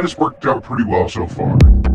and it's worked out pretty well so far.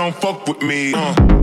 don't fuck with me. Uh.